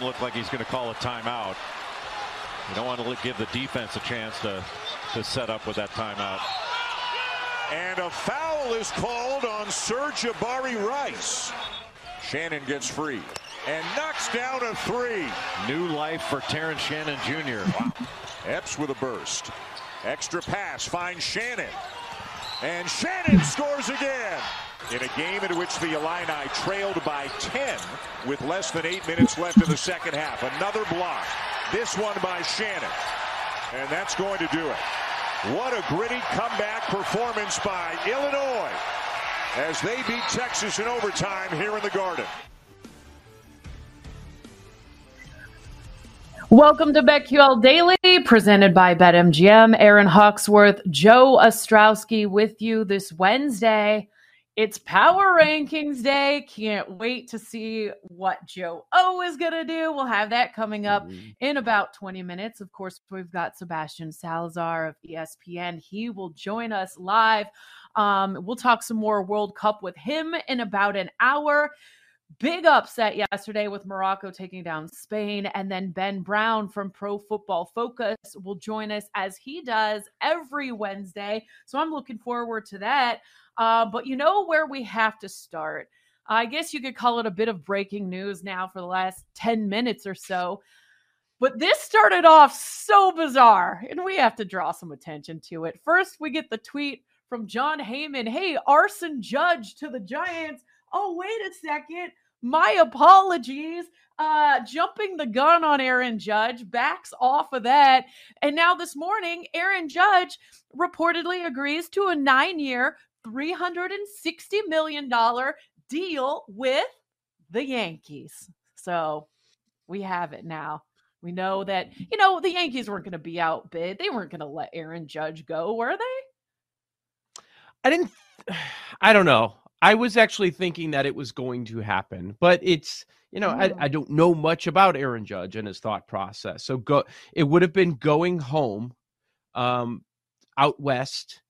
Look like he's going to call a timeout. You don't want to give the defense a chance to, to set up with that timeout. And a foul is called on Sir'Jabari Rice. Shannon gets free and knocks down a three. New life for Terrence Shannon Jr. Wow. Epps with a burst. Extra pass finds Shannon. And Shannon scores again. In a game in which the Illini trailed by 10 with less than eight minutes left in the second half. Another block. This one by Shannon. And that's going to do it. What a gritty comeback performance by Illinois as they beat Texas in overtime here in the Garden. Welcome to BetQL Daily, presented by BetMGM. Erin Hawksworth, Joe Ostrowski with you this Wednesday. It's Power Rankings Day. Can't wait to see what Joe O is going to do. We'll have that coming up mm-hmm. in about 20 minutes. Of course, we've got Sebastian Salazar of ESPN. He will join us live. Um, we'll talk some more World Cup with him in about an hour. Big upset yesterday with Morocco taking down Spain. And then Ben Brown from Pro Football Focus will join us as he does every Wednesday. So I'm looking forward to that. Uh, but you know where we have to start? I guess you could call it a bit of breaking news now for the last 10 minutes or so. But this started off so bizarre, and we have to draw some attention to it. First, we get the tweet from Jon Heyman Hey, arson Judge to the Giants. Oh, wait a second. My apologies. Uh, jumping the gun on Aaron Judge, backs off of that. And now this morning, Aaron Judge reportedly agrees to a nine year, $360 million deal with the Yankees. So we have it now. We know that, you know, the Yankees weren't going to be outbid. They weren't going to let Aaron Judge go, were they? I didn't, I don't know. I was actually thinking that it was going to happen, but it's, you know, I, I don't know much about Aaron Judge and his thought process. So go, it would have been going home um, out west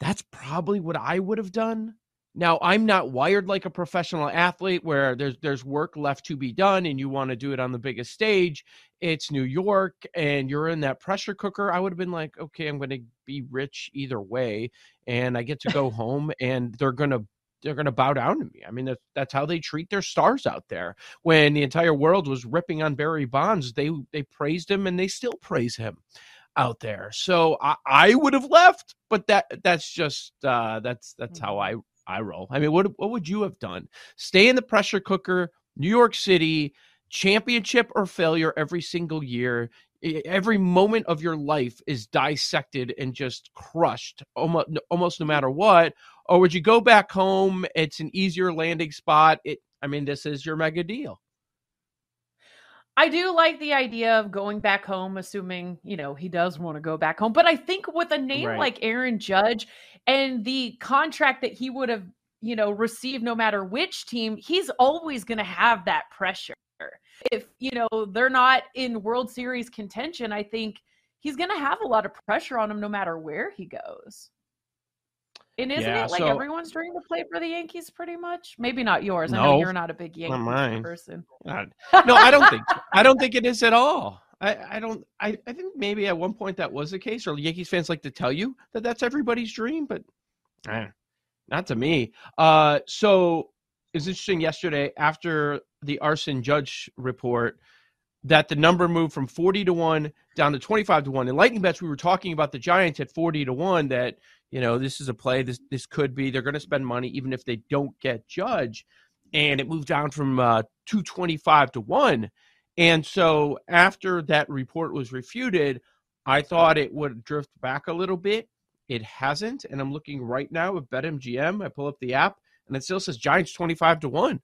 that's probably what I would have done. Now, I'm not wired like a professional athlete where there's there's work left to be done and you want to do it on the biggest stage. It's New York and you're in that pressure cooker. I would have been like, okay, I'm going to be rich either way and I get to go home and they're going to they're going to bow down to me. I mean, that's, that's how they treat their stars out there. When the entire world was ripping on Barry Bonds, they they praised him and they still praise him out there. So I, I would have left, but that that's just uh, that's that's how mm-hmm. I I roll. I mean, what what would you have done? Stay in the pressure cooker, New York City, championship or failure every single year. Every moment of your life is dissected and just crushed, almost almost no matter what. Or would you go back home? It's an easier landing spot. It, I mean, this is your mega deal. I do like the idea of going back home, assuming, you know, he does want to go back home. But I think with a name right. like Aaron Judge and the contract that he would have, you know, received no matter which team, he's always going to have that pressure. If, you know, they're not in World Series contention, I think he's going to have a lot of pressure on him no matter where he goes. And isn't yeah, it like so, everyone's dream to play for the Yankees pretty much? Maybe not yours. No, I know you're not a big Yankee person. no, I don't think I don't think it is at all. I, I don't I, I think maybe at one point that was the case, or Yankees fans like to tell you that that's everybody's dream, but eh, not to me. Uh, so it's interesting. Yesterday, after the arson Judge report, that the number moved from 40 to 1 down to 25 to 1. In Lightning Bets, we were talking about the Giants at 40 to 1 that you know, this is a play. This this could be. They're going to spend money even if they don't get Judge, and it moved down from uh, two twenty five to one. And so after that report was refuted, I thought it would drift back a little bit. It hasn't, and I'm looking right now at BetMGM. I pull up the app, and it still says Giants twenty five to one.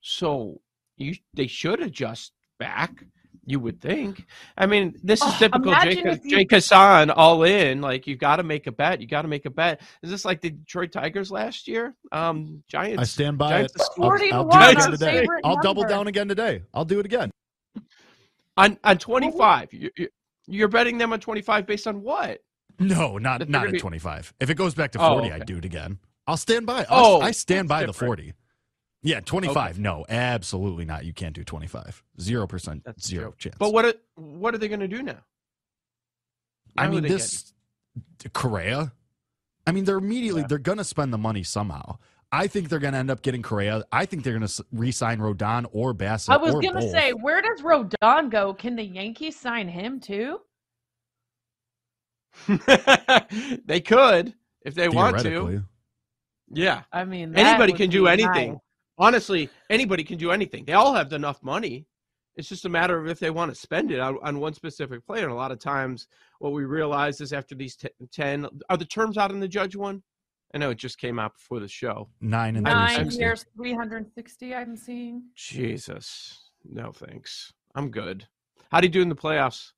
So you they should adjust back. You would think. I mean, this is oh, typical Jake, you... Jake Hassan all in. Like you've got to make a bet. You got to make a bet. Is this like the Detroit Tigers last year? Um, Giants. I stand by Giants it. I'll, I'll, I'll, do it today. I'll double down again today. I'll do it again. On on twenty five, you, you're betting them on twenty five based on what? No, not not at be... twenty five. If it goes back to forty, oh, okay. I'd do it again. I'll stand by. I'll, oh, I stand by different. the forty. Yeah, 25. Okay. No, absolutely not. You can't do 25. 0%. That's zero chance. But what are, what are they going to do now? I mean, this Correa. I mean, they're immediately yeah. they're going to spend the money somehow. I think they're going to end up getting Correa. I think they're going to re-sign Rodon or Bassitt. I was going to say, where does Rodon go? Can the Yankees sign him too? they could if they want to. Yeah, I mean, anybody can do anything. Nice. Honestly, anybody can do anything. They all have enough money. It's just a matter of if they want to spend it on, on one specific player. And a lot of times, what we realize is after these t- ten, are the terms out in the judge one? I know it just came out before the show. Nine and nine years, three hundred sixty. I'm seeing. Jesus, no thanks. I'm good. How do you do in the playoffs?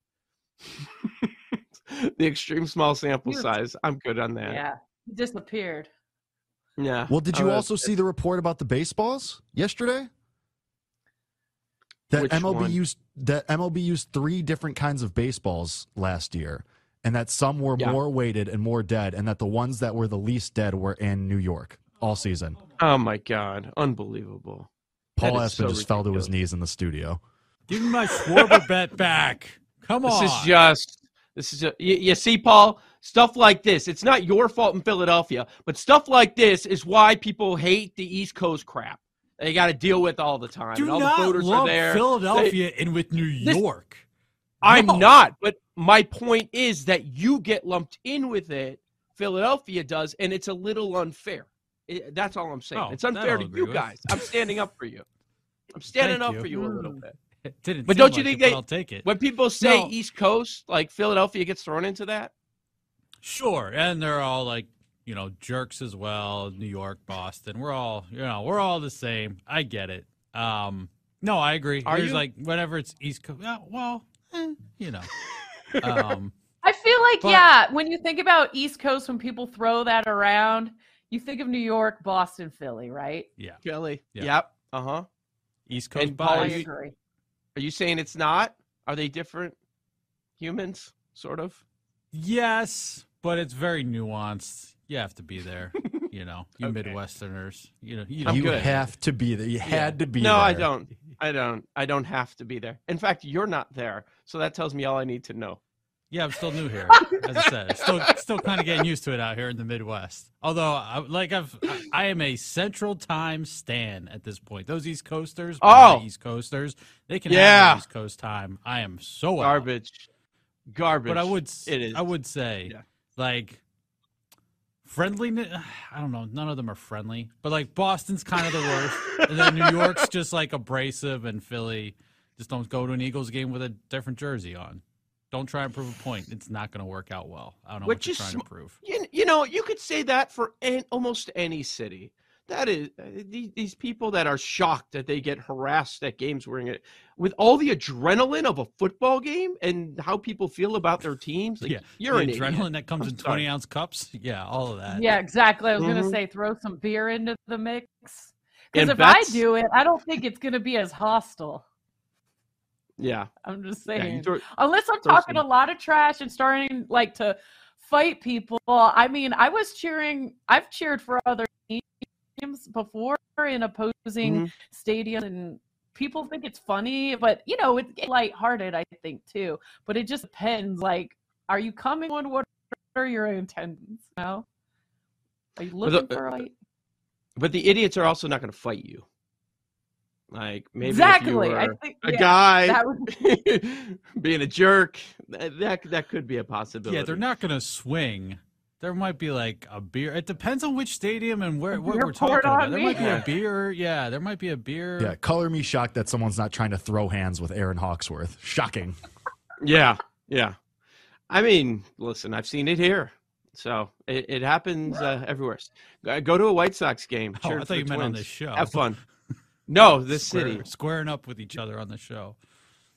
the extreme small sample size. I'm good on that. Yeah, he disappeared. Yeah. Well, did you uh, also see the report about the baseballs yesterday? That MLB one? used that MLB used three different kinds of baseballs last year and that some were yeah. more weighted and more dead, and that the ones that were the least dead were in New York all season. Oh my god, unbelievable! Paul Espen so just ridiculous. fell to his knees in the studio. Give me my Schwarber bet back. Come on. This is just. This is a, you, you see, Paul. Stuff like this. It's not your fault in Philadelphia, but stuff like this is why people hate the East Coast crap. They got to deal with all the time. Do all not the voters lump are there. Philadelphia they, in with New York. This, I'm not, but my point is that you get lumped in with it. Philadelphia does, and it's a little unfair. It, that's all I'm saying. Oh, it's unfair to you guys. I'm standing up for you. I'm standing up you. for you a little bit. It didn't but don't you like think it, I'll take it. When people say no. East Coast, like Philadelphia gets thrown into that? Sure, and they're all like you know jerks as well. New York, Boston, we're all you know we're all the same. I get it. Um, no, I agree. Are Here's you? like whenever it's East Coast, yeah, well, eh, you know. Um, I feel like but, yeah, when you think about East Coast, when people throw that around, you think of New York, Boston, Philly, right? Yeah, Philly. Yeah. Yep. Uh huh. East Coast. And Paul, are you, agree. Are you saying it's not? Are they different humans, sort of? Yes, but it's very nuanced. You have to be there. you know, you okay. Midwesterners. You know, you, you have to be there. You yeah. had to be no, there. I don't. I don't. I don't have to be there. In fact, you're not there, so that tells me all I need to know. Yeah, I'm still new here. As I said, still still kind of getting used to it out here in the Midwest. Although, I, like I've, I, I am a Central Time stan at this point. Those East Coasters, oh, East Coasters, they can yeah. have East Coast time. I am so garbage, out. garbage. But I would, it is. I would say, yeah. Like friendliness. I don't know. None of them are friendly, but like Boston's kind of the worst, and then New York's just like abrasive, and Philly just don't go to an Eagles game with a different jersey on. Don't try and prove a point. It's not going to work out well. I don't know Which what you're trying to prove. You, you know, you could say that for an, almost any city. That is uh, these, these people that are shocked that they get harassed at games wearing it with all the adrenaline of a football game and how people feel about their teams. Like, yeah, you're the adrenaline idiot. that comes I'm in sorry. 20 ounce cups. Yeah, all of that. Yeah, exactly. I was mm-hmm. going to say throw some beer into the mix. Because if I do it, I don't think it's going to be as hostile. Yeah. I'm just saying. Yeah, throw, Unless I'm talking some. a lot of trash and starting like to fight people. I mean, I was cheering, I've cheered for other teams before in opposing mm-hmm. stadiums and people think it's funny, but you know, it's lighthearted, I think too. But it just depends. Like, are you coming on what are your intentions? Now, are you looking the, for a fight? But the idiots are also not going to fight you. Like maybe exactly. I think, a yeah, guy would... being a jerk, that, that that could be a possibility. Yeah, they're not going to swing. There might be like a beer. It depends on which stadium and where what we're talking about. There might be a beer. Yeah, there might be a beer. Yeah, color me shocked that someone's not trying to throw hands with Erin Hawksworth. Shocking. yeah, yeah. I mean, listen, I've seen it here. So it, it happens uh, everywhere. Go to a White Sox game. Oh, I thought you meant on this show. Have fun. No, the Square, city squaring up with each other on the show.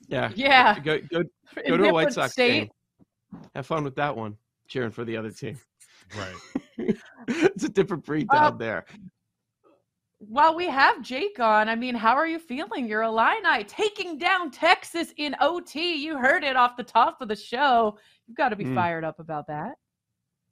Yeah, yeah. Go go, go to a White Sox State. game. Have fun with that one. Cheering for the other team. Right. it's a different breed down uh, there. While we have Jake on, I mean, how are you feeling? You're Illini taking down Texas in OT. You heard it off the top of the show. You've got to be mm. fired up about that.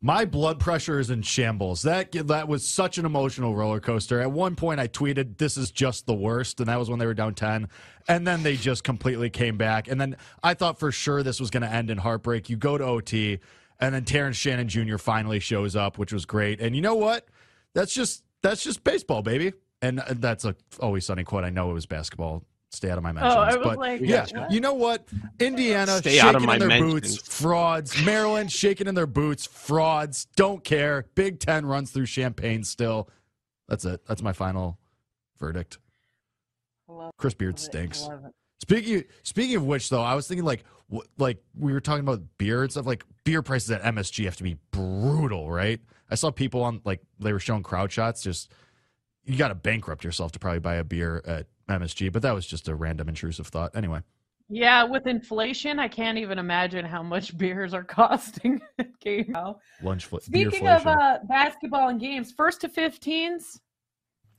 My blood pressure is in shambles. That that was such an emotional roller coaster. At one point, I tweeted, "This is just the worst," and that was when they were down ten. And then they just completely came back. And then I thought for sure this was going to end in heartbreak. You go to OT, and then Terrence Shannon Jr. finally shows up, which was great. And you know what? That's just that's just baseball, baby. And uh, that's a always sunny quote. I know it was basketball stay out of my oh, mentions. Oh, but like, yeah, what? you know what? Indiana stay shaking out of my in their mentions. boots, frauds. Maryland shaking in their boots, frauds. Don't care. Big Ten runs through Champaign still. That's it. That's my final verdict. Chris Beard stinks. Speaking speaking of which, though, I was thinking like like we were talking about beer and stuff. Like beer prices at MSG have to be brutal, right? I saw people on like they were showing crowd shots. Just you got to bankrupt yourself to probably buy a beer at MSG, but that was just a random intrusive thought. Anyway. Yeah, with inflation, I can't even imagine how much beers are costing at game now. Lunch fl- Speaking of uh, basketball and games, first to 15s,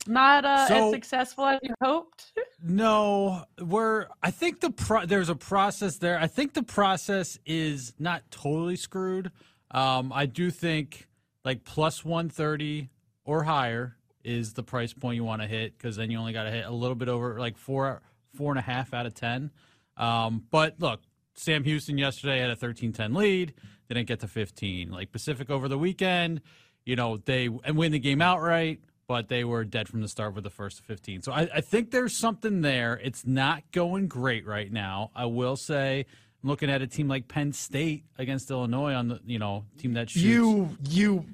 not uh, so, as successful as you hoped. no, we're. I think the pro- there's a process there. I think the process is not totally screwed. Um, I do think like plus 130 or higher is the price point you want to hit because then you only got to hit a little bit over like four four and a half out of ten. Um, but look, Sam Houston yesterday had a 13-10 lead, didn't get to 15. Like Pacific over the weekend, you know they and win the game outright, but they were dead from the start with the first 15. So I, I think there's something there. It's not going great right now. I will say looking at a team like Penn State against Illinois on the you know team that shoots. You you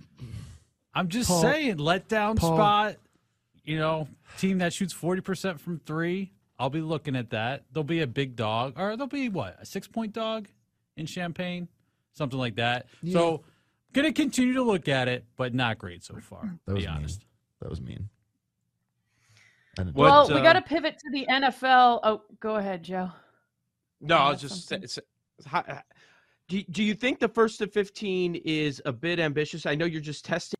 I'm just Paul, saying, letdown Paul. spot. You know, team that shoots 40% from three. I'll be looking at that. There'll be a big dog, or there'll be what a six point dog in Champaign, something like that. Yeah. So, gonna continue to look at it, but not great so far. That be honest. Mean. That was mean. Well, uh, we got to pivot to the NFL. Oh, go ahead, Joe. No, I was just saying. Do, do you think the first to 15 is a bit ambitious? I know you're just testing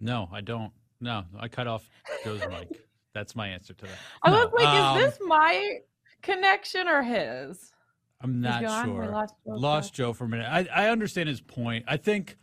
No, I don't. No, I cut off Joe's mic. That's my answer to that. I no. was like, um, is this my connection or his? I'm not sure. Lost, Joe, lost Joe for a minute. I, I understand his point. I think,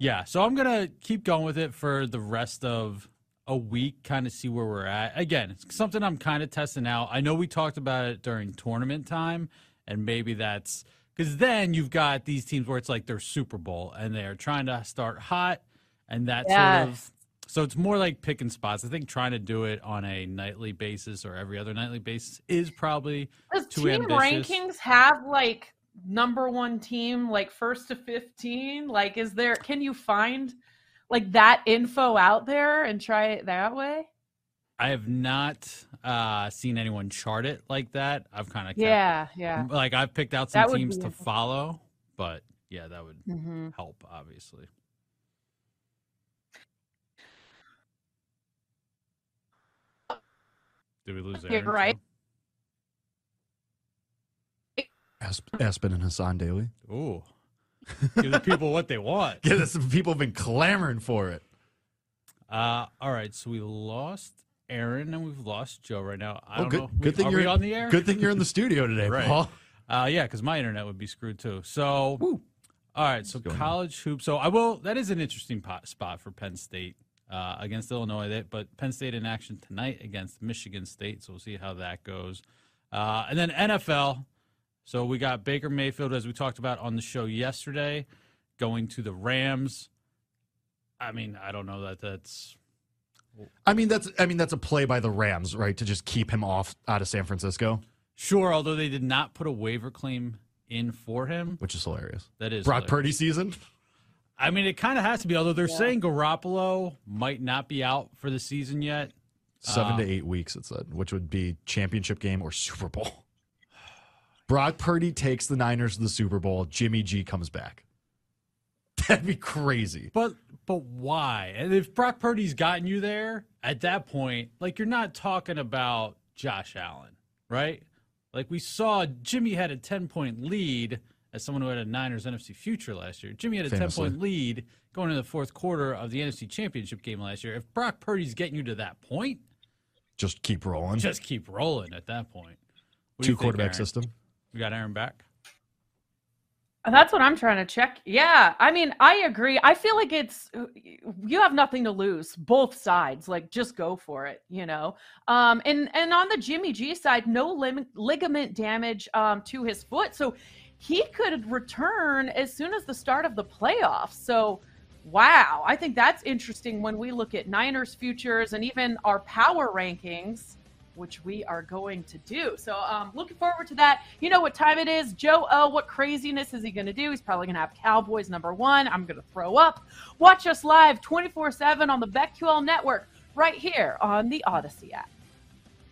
yeah. So I'm gonna keep going with it for the rest of a week, kind of see where we're at. Again, it's something I'm kind of testing out. I know we talked about it during tournament time, and maybe that's because then you've got these teams where it's like they're Super Bowl and they're trying to start hot and that yes. sort of so it's more like picking spots. I think trying to do it on a nightly basis or every other nightly basis is probably Does too team ambitious. rankings have like number one team, like first to fifteen? Like, is there? Can you find like that info out there and try it that way? I have not uh, seen anyone chart it like that. I've kind of yeah, yeah. Like I've picked out some teams to follow, but yeah, that would mm-hmm. help obviously. Did we lose Erin? right. Asp- Aspen and Hassan Daly. Ooh. Give the people what they want. Yeah, that's people have been clamoring for it. Uh, all right, so we lost Erin and we've lost Joe right now. I well, good, know. Good thing you're on the air. Good thing you're in the studio today, right. Paul. Uh, yeah, because my internet would be screwed too. So, Woo. all right, so college on? hoop. So I will. That is an interesting pot, spot for Penn State uh, against Illinois. But Penn State in action tonight against Michigan State, so we'll see how that goes. Uh, and then NFL. So we got Baker Mayfield, as we talked about on the show yesterday, going to the Rams. I mean, I don't know that that's. I mean that's I mean that's a play by the Rams, right, to just keep him off out of San Francisco. Sure, although they did not put a waiver claim in for him, which is hilarious. That is Brock hilarious. Purdy season. I mean, it kind of has to be. Although they're yeah. saying Garoppolo might not be out for the season yet. Seven um, to eight weeks, it said, which would be championship game or Super Bowl. Brock Purdy takes the Niners to the Super Bowl. Jimmy G comes back. That'd be crazy. But but why? And if Brock Purdy's gotten you there at that point, like you're not talking about Josh Allen, right? Like we saw Jimmy had a 10 point lead as someone who had a Niners NFC future last year. Jimmy had a Famously. 10 point lead going into the fourth quarter of the NFC Championship game last year. If Brock Purdy's getting you to that point, just keep rolling. Just keep rolling at that point. What Two quarterback system. We got Erin back. That's what I'm trying to check. Yeah, I mean, I agree. I feel like it's you have nothing to lose, both sides. Like, just go for it, you know. Um, and and on the Jimmy G side, no lim- ligament damage um, to his foot, so he could return as soon as the start of the playoffs. So, wow, I think that's interesting when we look at Niners futures and even our power rankings which we are going to do. So um, looking forward to that. You know what time it is. Joe O, what craziness is he going to do? He's probably going to have Cowboys number one. I'm going to throw up. Watch us live 24 7 on the BetQL network right here on the Audacy app.